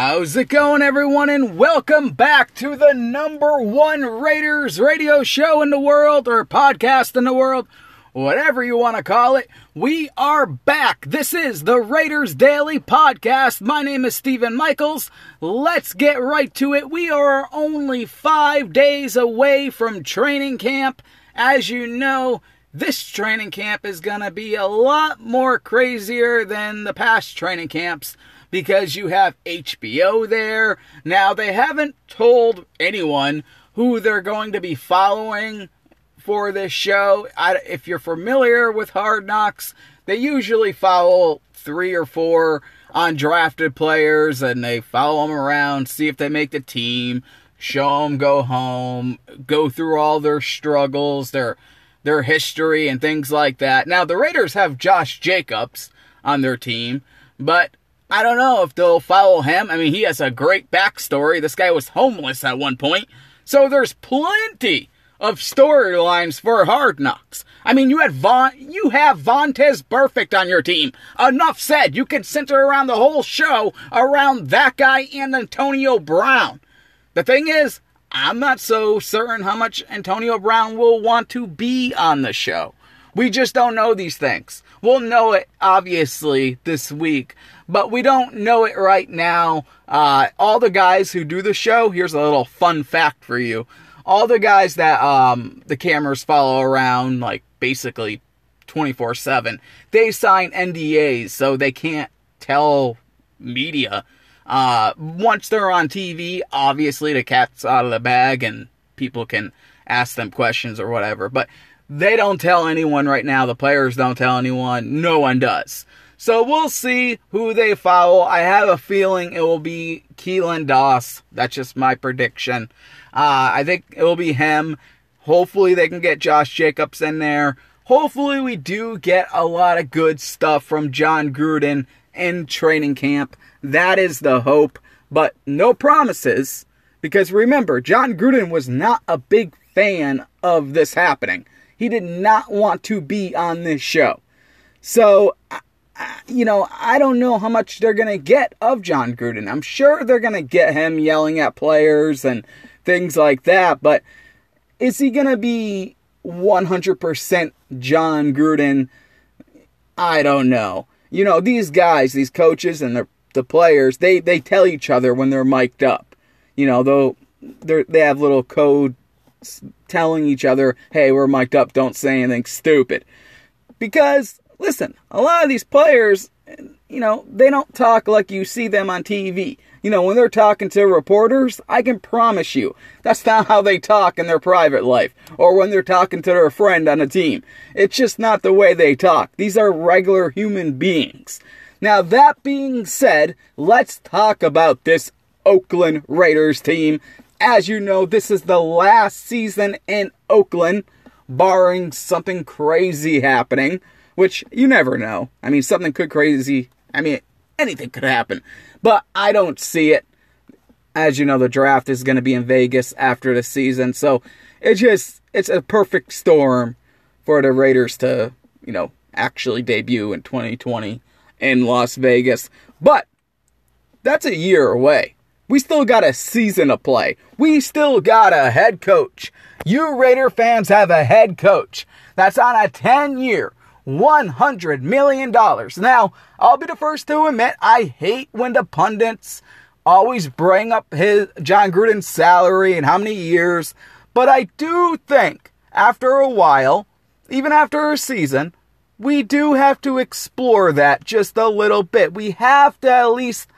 How's it going, everyone? And welcome back to the number one Raiders radio show in the world or podcast in the world, whatever you want to call it. We are back. This is the Raiders Daily Podcast. My name is Stephen Michaels. Let's get right to it. We are only five days away from training camp. As you know, this training camp is going to be a lot more crazier than the past training camps because you have HBO there. Now, they haven't told anyone who they're going to be following for this show. I, if you're familiar with Hard Knocks, they usually follow three or four undrafted players and they follow them around, see if they make the team, show them go home, go through all their struggles, their their history and things like that. Now the Raiders have Josh Jacobs on their team, but I don't know if they'll follow him. I mean, he has a great backstory. This guy was homeless at one point. So there's plenty of storylines for Hard Knocks. I mean, you had Von, you have Vontaze Burfict on your team. Enough said. You can center around the whole show around that guy and Antonio Brown. The thing is, I'm not so certain how much Antonio Brown will want to be on the show. We just don't know these things. We'll know it obviously this week, but we don't know it right now. Uh, all the guys who do the show, here's a little fun fact for you. All the guys that um, the cameras follow around, like basically 24 7, they sign NDAs so they can't tell media. Uh, once they're on TV, obviously the cat's out of the bag and people can ask them questions or whatever. But they don't tell anyone right now. The players don't tell anyone. No one does. So we'll see who they follow. I have a feeling it will be Keelan Doss. That's just my prediction. Uh, I think it will be him. Hopefully they can get Josh Jacobs in there. Hopefully we do get a lot of good stuff from Jon Gruden in training camp. That is the hope, but no promises. Because remember, Jon Gruden was not a big fan of this happening. He did not want to be on this show. So, you know, I don't know how much they're going to get of Jon Gruden. I'm sure they're going to get him yelling at players and things like that, but is he going to be 100% Jon Gruden? I don't know. You know, these guys, these coaches and the the players, they they tell each other when they're mic'd up. You know, though they they have little code telling each other, "Hey, we're mic'd up. Don't say anything stupid." Because listen, a lot of these players, you know, they don't talk like you see them on TV. You know, when they're talking to reporters, I can promise you that's not how they talk in their private life or when they're talking to their friend on a team. It's just not the way they talk. These are regular human beings. Now, that being said, let's talk about this Oakland Raiders team. As you know, this is the last season in Oakland, barring something crazy happening, which you never know. I mean, something could crazy, I mean, anything could happen, but I don't see it. As you know, the draft is going to be in Vegas after the season, so it's just, it's a perfect storm for the Raiders to, you know, actually debut in 2020 in Las Vegas. But that's a year away. We still got a season to play. We still got a head coach. You Raider fans have a head coach that's on a 10 year, $100 million. Now, I'll be the first to admit I hate when the pundits always bring up his Jon Gruden's salary and how many years, but I do think after a while, even after a season, we do have to explore that just a little bit. We have to at least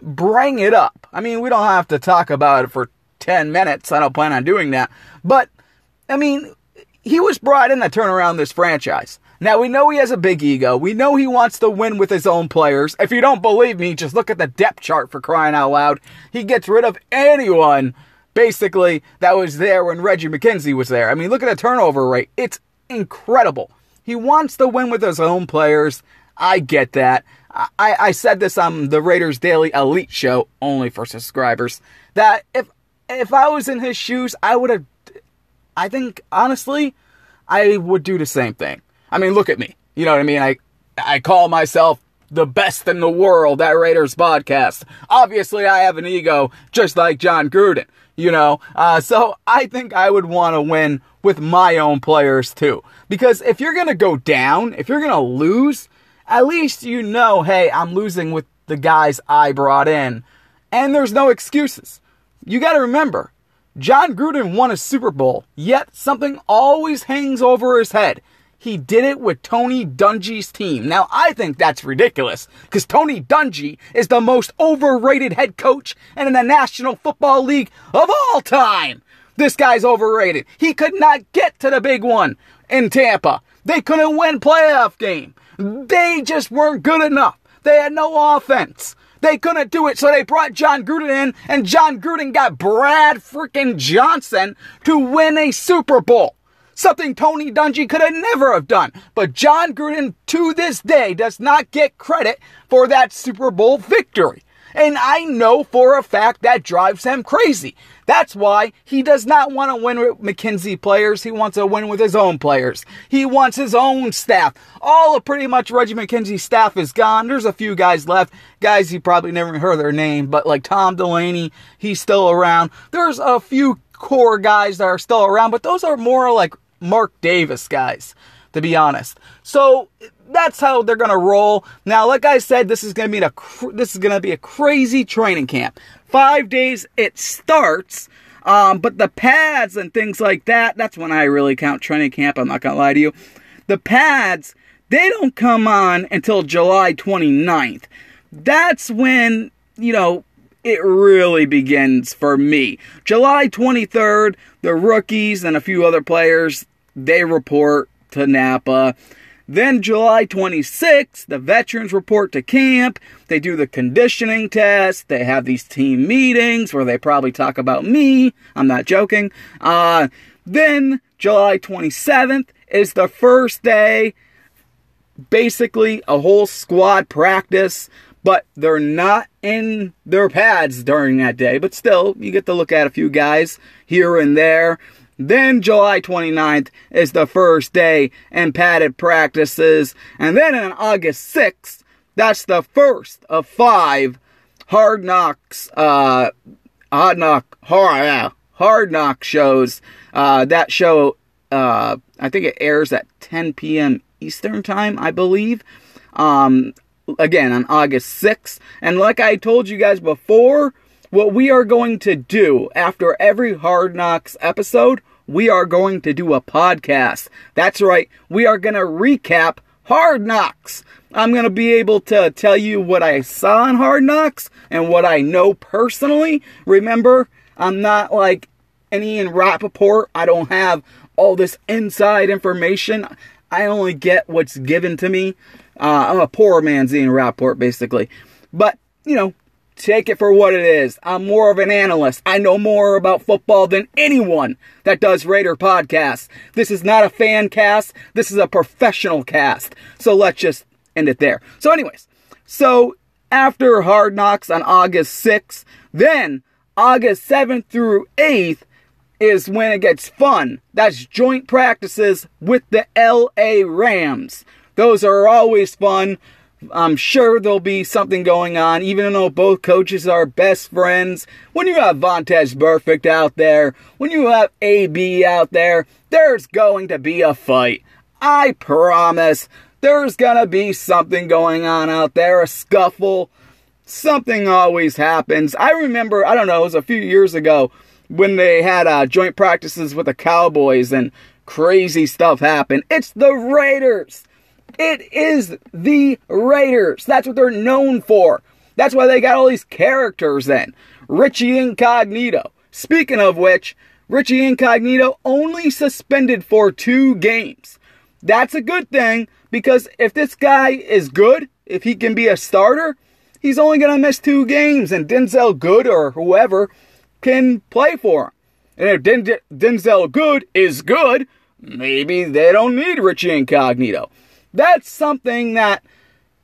bring it up. I mean, we don't have to talk about it for 10 minutes. I don't plan on doing that. But, I mean, he was brought in to turn around this franchise. Now, we know he has a big ego. We know he wants to win with his own players. If you don't believe me, just look at the depth chart for crying out loud. He gets rid of anyone, basically, that was there when Reggie McKenzie was there. I mean, look at the turnover rate. It's incredible. He wants to win with his own players. I get that. I, I said this on the Raiders Daily Elite show, only for subscribers, that if if I was in his shoes, I would have. I think honestly, I would do the same thing. I mean, look at me. You know what I mean? I I call myself the best in the world at Raiders podcast. Obviously, I have an ego just like Jon Gruden, you know. Uh, so I think I would want to win with my own players too. Because if you're gonna go down, if you're gonna lose, at least you know, hey, I'm losing with the guys I brought in, and there's no excuses. You got to remember, Jon Gruden won a Super Bowl, yet something always hangs over his head he did it with Tony Dungy's team. Now, I think that's ridiculous because Tony Dungy is the most overrated head coach in the National Football League of all time. This guy's overrated. He could not get to the big one in Tampa. They couldn't win playoff game. They just weren't good enough. They had no offense. They couldn't do it, so they brought Jon Gruden in, and Jon Gruden got Brad freaking Johnson to win a Super Bowl. Something Tony Dungy could have never have done. But Jon Gruden, to this day, does not get credit for that Super Bowl victory. And I know for a fact that drives him crazy. That's why he does not want to win with McKenzie players. He wants to win with his own players. He wants his own staff. All of pretty much Reggie McKenzie's staff is gone. There's a few guys left. Guys you probably never heard their name, but like Tom Delaney, he's still around. There's a few core guys that are still around, but those are more like Mark Davis guys, to be honest. So that's how they're gonna roll. Now, like I said, this is gonna be a this is gonna be a crazy training camp. Five days it starts. Um, but the pads and things like that, that's when I really count training camp. I'm not gonna lie to you. The pads, they don't come on until July 29th. That's when, you know, it really begins for me. July 23rd, the rookies and a few other players, they report to Napa. Then July 26th, the veterans report to camp. They do the conditioning test. They have these team meetings where they probably talk about me. I'm not joking. Uh, then July 27th is the first day. Basically, a whole squad practice, but they're not in their pads during that day. But still, you get to look at a few guys here and there. Then July 29th is the first day and padded practices. And then on August 6th, that's the first of five hard knocks, uh, hard knock, hard, hard knock shows. Uh, that show, uh, I think it airs at 10 p.m. Eastern time, I believe. Um, again, on August 6th. And like I told you guys before, what we are going to do after every Hard Knocks episode, we are going to do a podcast. That's right, we are going to recap Hard Knocks. I'm going to be able to tell you what I saw in Hard Knocks and what I know personally. Remember, I'm not like any Ian Rapoport. I don't have all this inside information. I only get what's given to me. Uh, I'm a poor man's Ian Rapoport, basically. But, you know, Take it for what it is. I'm more of an analyst. I know more about football than anyone that does Raider podcasts. This is not a fan cast. This is a professional cast. So let's just end it there. So, anyways, so after Hard Knocks on August 6th, then August 7th through 8th is when it gets fun. That's joint practices with the LA Rams. Those are always fun. I'm sure there'll be something going on, even though both coaches are best friends. When you have Vontaze Burfict out there, when you have AB out there, there's going to be a fight. I promise. There's gonna be something going on out there, a scuffle. Something always happens. I remember, I don't know, it was a few years ago when they had uh, joint practices with the Cowboys and crazy stuff happened. It's the Raiders. It is the Raiders. That's what they're known for. That's why they got all these characters in. Richie Incognito. Speaking of which, Richie Incognito only suspended for two games. That's a good thing because if this guy is good, if he can be a starter, he's only going to miss two games and Denzelle Good or whoever can play for him. And if Den- Denzelle Good is good, maybe they don't need Richie Incognito. That's something that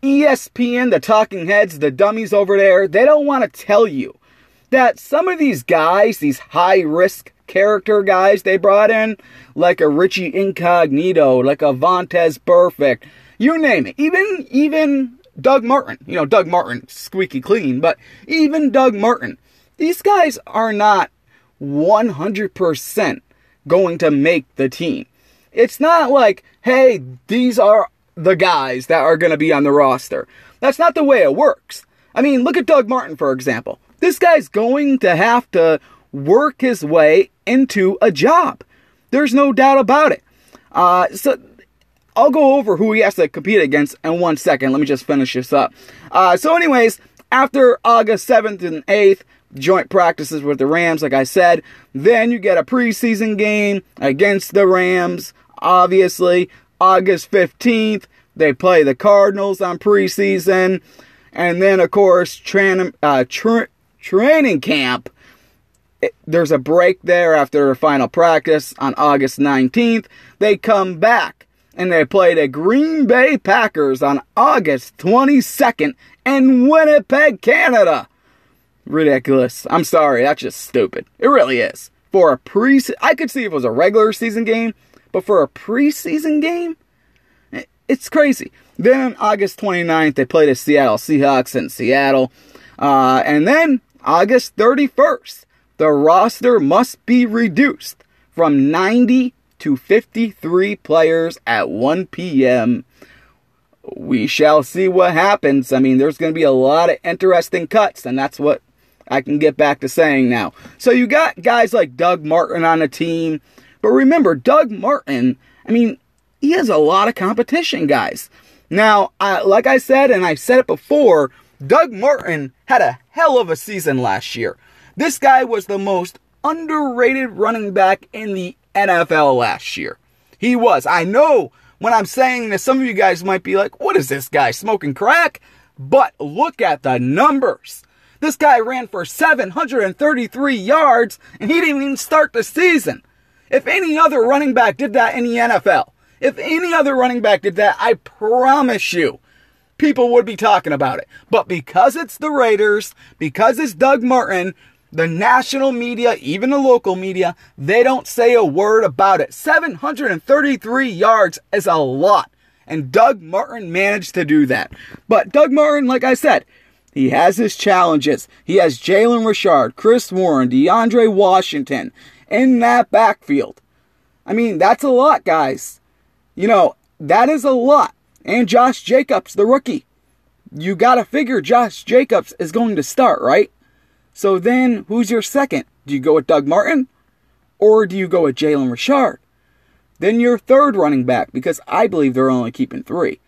ESPN, the talking heads, the dummies over there, they don't want to tell you. That some of these guys, these high risk character guys they brought in, like a Richie Incognito, like a Vontaze Burfict, you name it. Even even Doug Martin, you know, Doug Martin, squeaky clean, but even Doug Martin, these guys are not 100% going to make the team. It's not like, hey, these are the guys that are going to be on the roster. That's not the way it works. I mean, look at Doug Martin, for example. This guy's going to have to work his way into a job. There's no doubt about it. Uh, so I'll go over who he has to compete against in one second. Let me just finish this up. Uh, so, anyways, after August 7th and 8th, joint practices with the Rams, like I said. Then you get a preseason game against the Rams, obviously. August 15th, they play the Cardinals on preseason. And then, of course, tra- uh, tra- training camp. It, there's a break there after final practice on August 19th. They come back and they play the Green Bay Packers on August 22nd in Winnipeg, Canada. Ridiculous. I'm sorry, that's just stupid. It really is. For a pre I could see if it was a regular season game, but for a preseason game, it's crazy. Then August 29th, they play the Seattle Seahawks in Seattle. Uh, and then August 31st, the roster must be reduced from 90 to 53 players at 1 p.m. We shall see what happens. I mean, there's going to be a lot of interesting cuts, and that's what I can get back to saying now. So you got guys like Doug Martin on the team. But remember, Doug Martin, I mean, he has a lot of competition, guys. Now, uh, like I said, and I've said it before, Doug Martin had a hell of a season last year. This guy was the most underrated running back in the NFL last year. He was. I know when I'm saying this, some of you guys might be like, what is this guy smoking crack? But look at the numbers. This guy ran for 733 yards and he didn't even start the season. If any other running back did that in the NFL, if any other running back did that, I promise you, people would be talking about it. But because it's the Raiders, because it's Doug Martin, the national media, even the local media, they don't say a word about it. 733 yards is a lot. And Doug Martin managed to do that. But Doug Martin, like I said, he has his challenges. He has Jalen Richard, Chris Warren, DeAndre Washington in that backfield. I mean, that's a lot, guys. You know, that is a lot. And Josh Jacobs, the rookie. You got to figure Josh Jacobs is going to start, right? So then, who's your second? Do you go with Doug Martin? Or do you go with Jalen Richard? Then your third running back, because I believe they're only keeping three.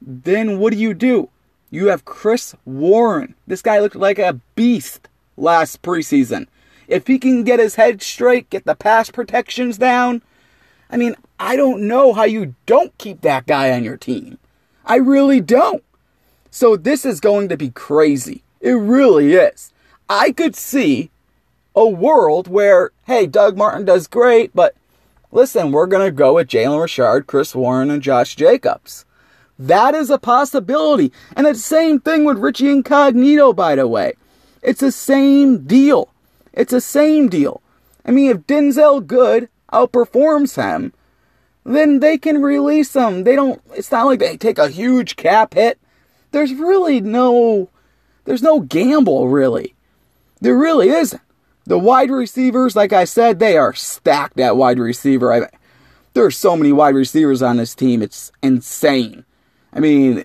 Then what do you do? You have Chris Warren. This guy looked like a beast last preseason. If he can get his head straight, get the pass protections down, I mean, I don't know how you don't keep that guy on your team. I really don't. So this is going to be crazy. It really is. I could see a world where, hey, Doug Martin does great, but listen, we're going to go with Jalen Richard, Chris Warren, and Josh Jacobs. That is a possibility. And the same thing with Richie Incognito, by the way. It's the same deal. It's the same deal. I mean, if Denzelle Good outperforms him, then they can release him. They don't, it's not like they take a huge cap hit. There's really no, there's no gamble, really. There really isn't. The wide receivers, like I said, they are stacked at wide receiver. I, there are so many wide receivers on this team. It's insane. I mean,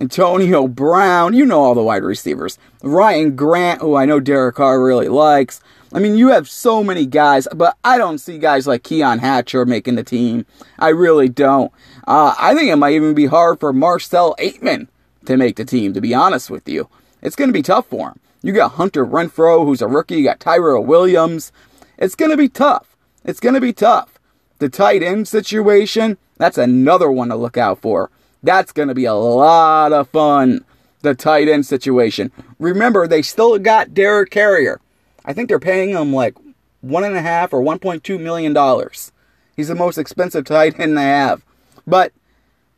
Antonio Brown, you know all the wide receivers. Ryan Grant, who I know Derek Carr really likes. I mean, you have so many guys, but I don't see guys like Keon Hatcher making the team. I really don't. Uh, I think it might even be hard for Marcel Ateman to make the team, to be honest with you. It's going to be tough for him. You got Hunter Renfrow, who's a rookie. You got Tyrell Williams. It's going to be tough. It's going to be tough. The tight end situation, that's another one to look out for. That's going to be a lot of fun. The tight end situation. Remember, they still got Derek Carrier. I think they're paying him like one and a half or 1.2 million dollars. He's the most expensive tight end they have. But,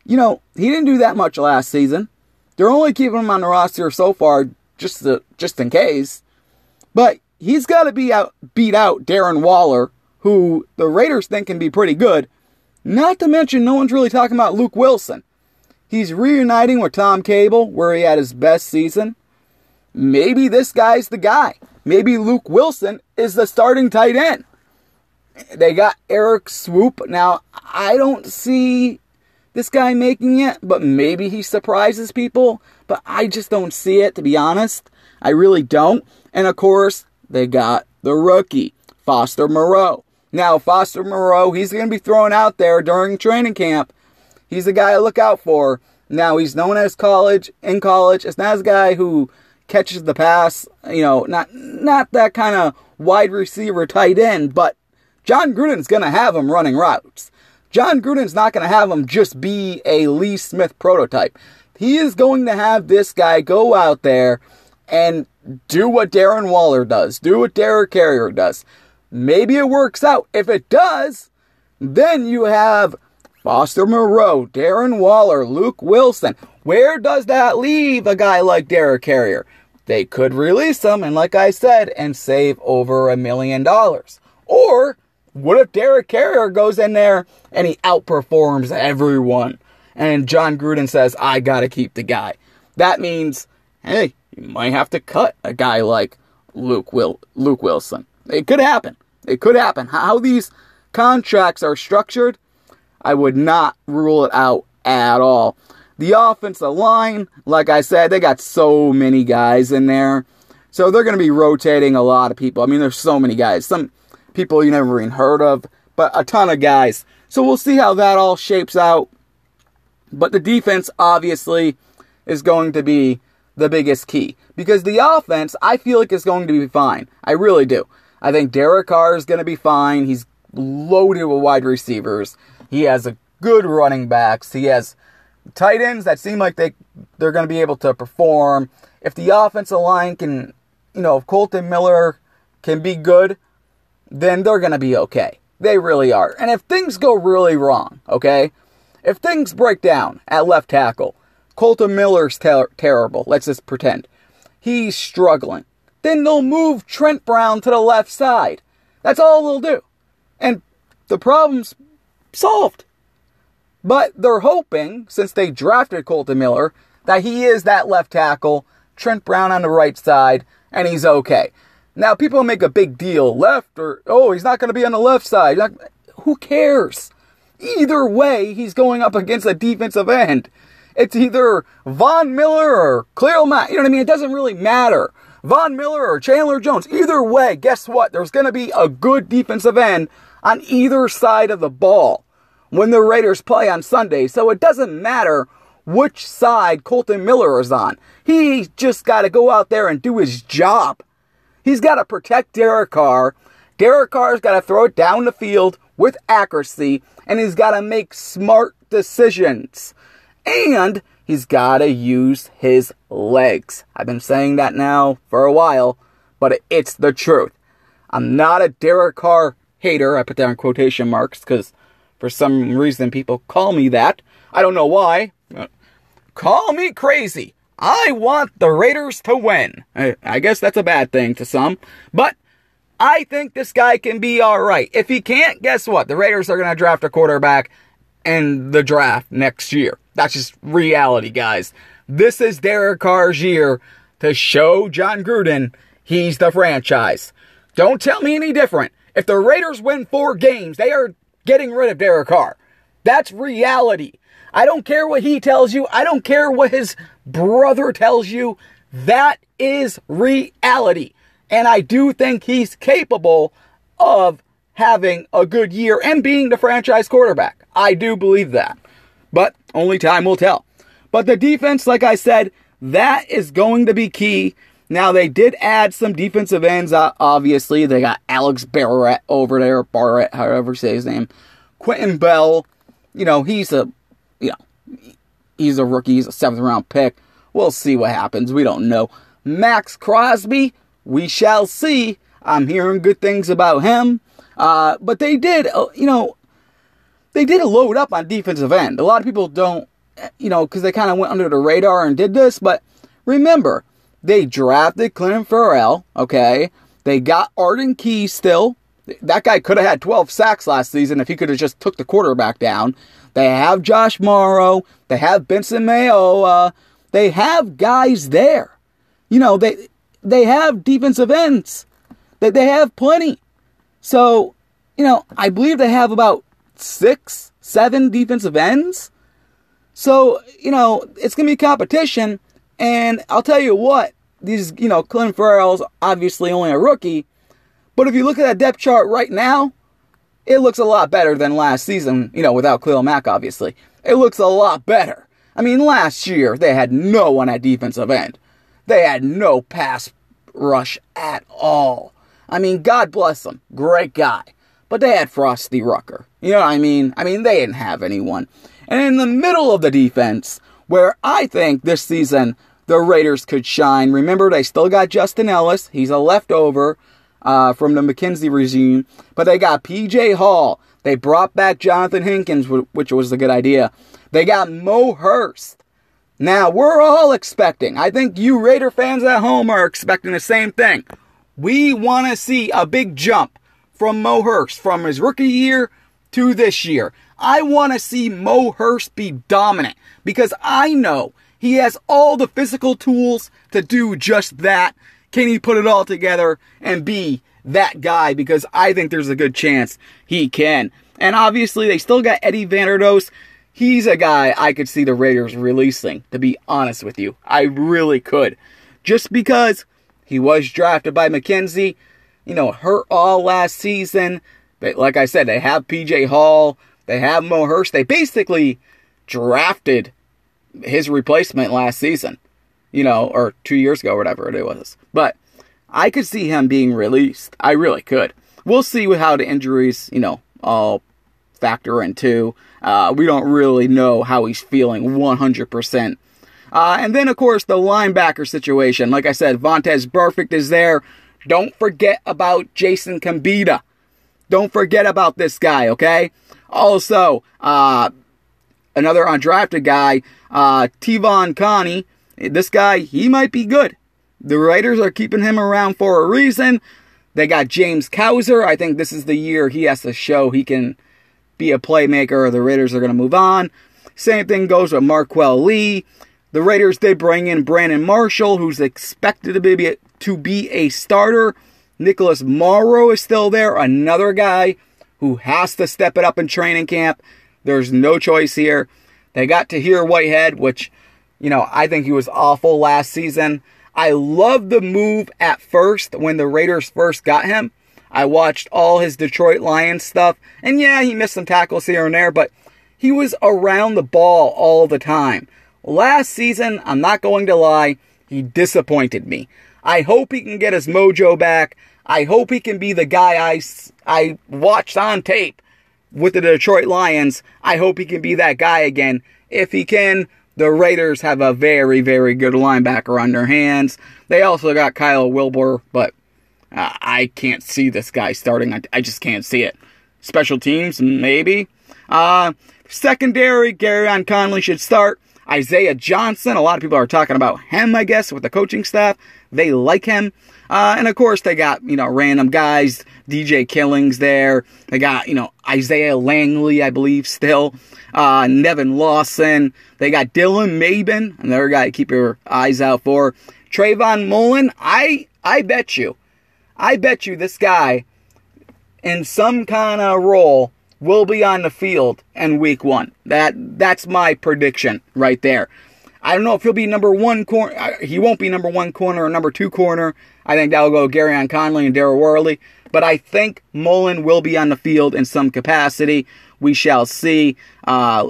you know, he didn't do that much last season. They're only keeping him on the roster so far just to, just in case. But he's got to be out beat out Darren Waller, who the Raiders think can be pretty good. Not to mention, no one's really talking about Luke Willson. He's reuniting with Tom Cable, where he had his best season. Maybe this guy's the guy. Maybe Luke Willson is the starting tight end. They got Erik Swoope. Now, I don't see this guy making it, but maybe he surprises people. But I just don't see it, to be honest. I really don't. And of course, they got the rookie, Foster Moreau. Now, Foster Moreau, he's going to be thrown out there during training camp. He's the guy to look out for. Now, he's known as college, in college. It's not a guy who catches the pass, you know, not not that kind of wide receiver tight end, but Jon Gruden's to have him running routes. Jon Gruden's not to have him just be a Lee Smith prototype. He is going to have this guy go out there and do what Darren Waller does, do what Derek Carrier does. Maybe it works out. If it does, then you have Foster Moreau, Darren Waller, Luke Willson. Where does that leave a guy like Derek Carrier? They could release him, and like I said, and save over a million dollars. Or what if Derek Carrier goes in there and he outperforms everyone? And Jon Gruden says, I gotta keep the guy. That means, hey, you might have to cut a guy like Luke Will Luke Willson. It could happen. It could happen. How these contracts are structured, I would not rule it out at all. The offensive line, like I said, they got so many guys in there. So they're going to be rotating a lot of people. I mean, there's so many guys. Some people you never even heard of, but a ton of guys. So we'll see how that all shapes out. But the defense, obviously, is going to be the biggest key. Because the offense, I feel like is going to be fine. I really do. I think Derek Carr is going to be fine. He's loaded with wide receivers. He has a good running backs. He has tight ends that seem like they they're going to be able to perform. If the offensive line can, you know, if Kolton Miller can be good, then they're going to be okay. They really are. And if things go really wrong, okay? If things break down at left tackle, Kolton Miller's ter- terrible. Let's just pretend. He's struggling. Then they'll move Trent Brown to the left side. That's all they'll do. And the problem's solved. But they're hoping, since they drafted Kolton Miller, that he is that left tackle, Trent Brown on the right side, and he's okay. Now, people make a big deal left or, oh, he's not going to be on the left side. Not, who cares? Either way, he's going up against a defensive end. It's either Von Miller or Khalil Mack. You know what I mean? It doesn't really matter. Von Miller or Chandler Jones. Either way, guess what? There's going to be a good defensive end on either side of the ball when the Raiders play on Sunday. So it doesn't matter which side Kolton Miller is on. He just got to go out there and do his job. He's got to protect Derek Carr. Derek Carr's got to throw it down the field with accuracy, and he's got to make smart decisions and he's got to use his legs. I've been saying that now for a while, but it's the truth. I'm not a Derek Carr hater. I put that in quotation marks because for some reason people call me that. I don't know why. Call me crazy. I want the Raiders to win. I guess that's a bad thing to some, but I think this guy can be all right. If he can't, guess what? The Raiders are going to draft a quarterback in the draft next year. That's just reality, guys. This is Derek Carr's year to show Jon Gruden he's the franchise. Don't tell me any different. If the Raiders win four games, they are getting rid of Derek Carr. That's reality. I don't care what he tells you. I don't care what his brother tells you. That is reality. And I do think he's capable of having a good year and being the franchise quarterback. I do believe that. But only time will tell. But the defense, like I said, that is going to be key. Now, they did add some defensive ends, uh, obviously. They got Alex Barrett over there, Barrett, however say his name. Quinton Bell, you know, he's a, you know, he's a rookie. He's a seventh round pick. We'll see what happens. We don't know. Maxx Crosby, we shall see. I'm hearing good things about him. Uh, but they did, uh, you know, they did load up on defensive end. A lot of people don't, you know, because they kind of went under the radar and did this. But remember, they drafted Clelin Ferrell, okay? They got Arden Key still. That guy could have had 12 sacks last season if he could have just took the quarterback down. They have Josh Mauro. They have Benson Mayowa. They have guys there. You know, they they have defensive ends. They, they have plenty. So, you know, I believe they have about six, seven defensive ends. So, you know, it's going to be competition. And I'll tell you what, these, you know, Clelin Ferrell's obviously only a rookie. But if you look at that depth chart right now, it looks a lot better than last season, you know, without Khalil Mack, obviously. It looks a lot better. I mean, last year, they had no one at defensive end. They had no pass rush at all. I mean, God bless them. Great guy. But they had Frosty Rucker. You know what I mean? I mean, they didn't have anyone. And in the middle of the defense, where I think this season the Raiders could shine. Remember, they still got Justin Ellis. He's a leftover uh, from the McKenzie regime. But they got P.J. Hall. They brought back Johnathan Hankins, which was a good idea. They got Mo Hurst. Now, we're all expecting, I think you Raider fans at home are expecting the same thing. We want to see a big jump from Mo Hurst from his rookie year to this year. I want to see Mo Hurst be dominant because I know he has all the physical tools to do just that. Can he put it all together and be that guy? Because I think there's a good chance he can. And obviously, they still got Eddie Vanderdoes. He's a guy I could see the Raiders releasing, to be honest with you. I really could. Just because he was drafted by McKenzie, you know, hurt all last season. But like I said, they have PJ Hall, they have Mo Hurst. They basically drafted his replacement last season, you know, or two years ago, whatever it was. But I could see him being released. I really could. We'll see how the injuries, you know, all factor into. Uh, we don't really know how he's feeling 100%. Uh, and then, of course, the linebacker situation. Like I said, Vontaze Burfict is there. Don't forget about Jason Cabinda. Don't forget about this guy, okay? Also, uh, another undrafted guy, uh, Te'von Coney. This guy, he might be good. The Raiders are keeping him around for a reason. They got James Cowser. I think this is the year he has to show he can be a playmaker or the Raiders are going to move on. Same thing goes with Marquel Lee. The Raiders, they bring in Brandon Marshall, who's expected to be, to be a starter. Nicholas Morrow is still there, another guy who has to step it up in training camp. There's no choice here. They got Tahir Whitehead, which, you know, I think he was awful last season. I love the move at first when the Raiders first got him. I watched all his Detroit Lions stuff, and yeah, he missed some tackles here and there, but he was around the ball all the time. Last season, I'm not going to lie, he disappointed me. I hope he can get his mojo back. I hope he can be the guy I, I watched on tape with the Detroit Lions. I hope he can be that guy again. If he can, the Raiders have a very, very good linebacker on their hands. They also got Kyle Wilber, but uh, I can't see this guy starting. I, I, just can't see it. Special teams, maybe. Uh, secondary, Gareon Conley should start. Isaiah Johnson, a lot of people are talking about him, I guess, with the coaching staff. They like him. Uh, and of course, they got, you know, random guys. DJ Killings there. They got, you know, Isaiah Langley, I believe, still. Uh, Nevin Lawson. They got Dylan Mabin, another guy to keep your eyes out for. Trayvon Mullen, I, I bet you, I bet you this guy in some kind of role will be on the field in week one. That that's my prediction right there. I don't know if he'll be number one corner. He won't be number one corner or number two corner. I think that'll go Gareon Conley and Daryl Worley. But I think Mullen will be on the field in some capacity. We shall see. Uh,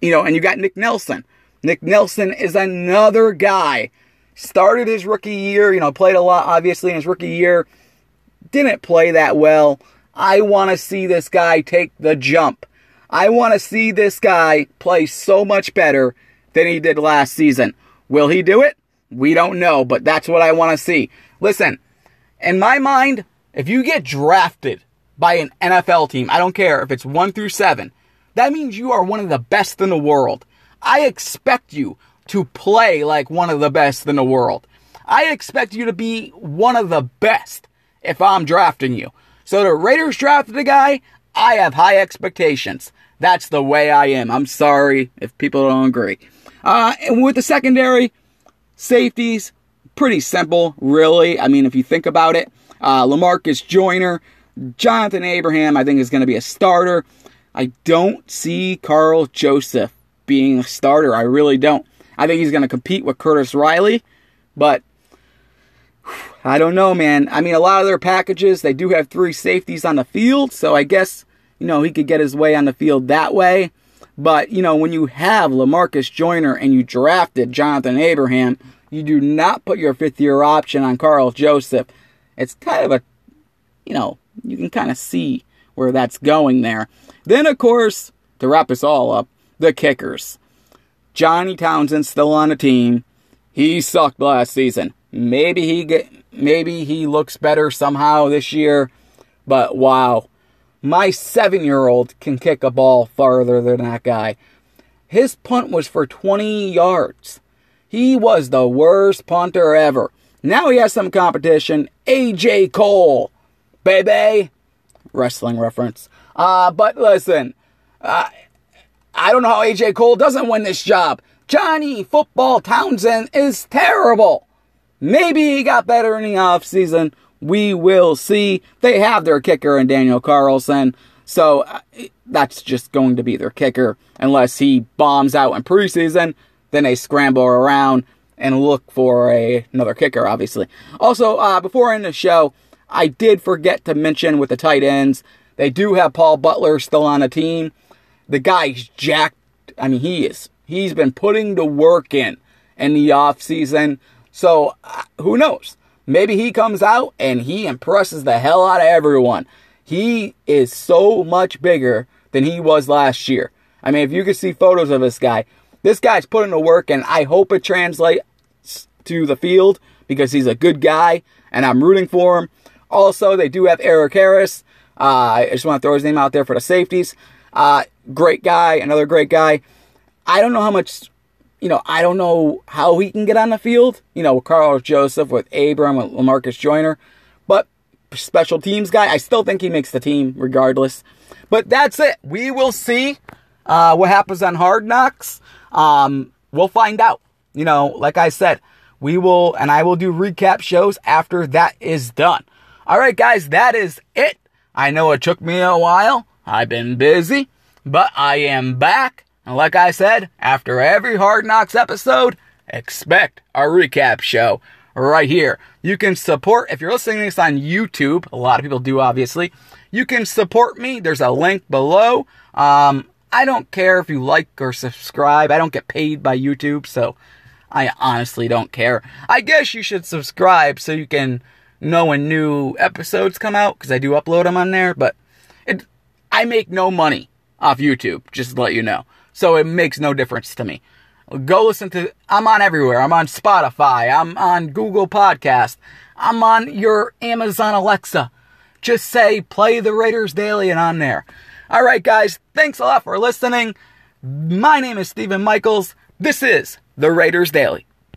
you know, and you got Nick Nelson. Nick Nelson is another guy. Started his rookie year, you know, played a lot obviously in his rookie year. Didn't play that well. I want to see this guy take the jump. I want to see this guy play so much better than he did last season. Will he do it? We don't know, but that's what I want to see. Listen, in my mind, if you get drafted by an NFL team, I don't care if it's one through seven, that means you are one of the best in the world. I expect you to play like one of the best in the world. I expect you to be one of the best if I'm drafting you. So the Raiders drafted a guy, I have high expectations. That's the way I am. I'm sorry if people don't agree. Uh, and with the secondary, safeties, pretty simple, really. I mean, if you think about it, uh, Lamarcus Joyner, Jonathan Abraham, I think is going to be a starter. I don't see Karl Joseph being a starter. I really don't. I think he's going to compete with Curtis Riley, but I don't know, man. I mean, a lot of their packages, they do have three safeties on the field, so I guess, you know, he could get his way on the field that way. But, you know, when you have Lamarcus Joyner and you drafted Jonathan Abraham, you do not put your fifth year option on Karl Joseph. It's kind of a, you know, you can kind of see where that's going there. Then, of course, to wrap us all up, the kickers. Johnny Townsend still on the team. He sucked last season. Maybe he get maybe he looks better somehow this year, but wow. My 7-year-old can kick a ball farther than that guy. His punt was for 20 yards. He was the worst punter ever. Now he has some competition. AJ Cole. Baby. Wrestling reference. Uh, but listen, uh, I don't know how AJ Cole doesn't win this job. Johnny Football Townsend is terrible. Maybe he got better in the offseason. We will see. They have their kicker in Daniel Carlson. So uh, that's just going to be their kicker unless he bombs out in preseason. Then they scramble around and look for a, another kicker, obviously. Also, uh, before I end the show, I did forget to mention with the tight ends, they do have Paul Butler still on the team. The guy's jacked. I mean, he is. He's been putting the work in in the off season. So uh, who knows? Maybe he comes out and he impresses the hell out of everyone. He is so much bigger than he was last year. I mean, if you could see photos of this guy, this guy's putting the work, and I hope it translates to the field because he's a good guy, and I'm rooting for him. Also, they do have Erik Harris. Uh, I just want to throw his name out there for the safeties. Uh, great guy, another great guy. I don't know how much, you know, I don't know how he can get on the field. You know, with Karl Joseph, with Abram, with Lamarcus Joyner. But special teams guy, I still think he makes the team regardless. But that's it. We will see uh, what happens on Hard Knocks. Um, we'll find out. You know, like I said, we will, and I will do recap shows after that is done. All right, guys, that is it. I know it took me a while. I've been busy, but I am back. And like I said, after every Hard Knocks episode, expect a recap show right here. You can support, if you're listening to this on YouTube, a lot of people do obviously, you can support me. There's a link below. Um, I don't care if you like or subscribe. I don't get paid by YouTube, so I honestly don't care. I guess you should subscribe so you can know when new episodes come out because I do upload them on there, but it I make no money off YouTube, just to let you know. So it makes no difference to me. Go listen to I'm on everywhere. I'm on Spotify, I'm on Google Podcast, I'm on your Amazon Alexa. Just say play the Raiders Daily and I'm there. All right, guys, thanks a lot for listening. My name is Stephen Michaels. This is the Raiders Daily.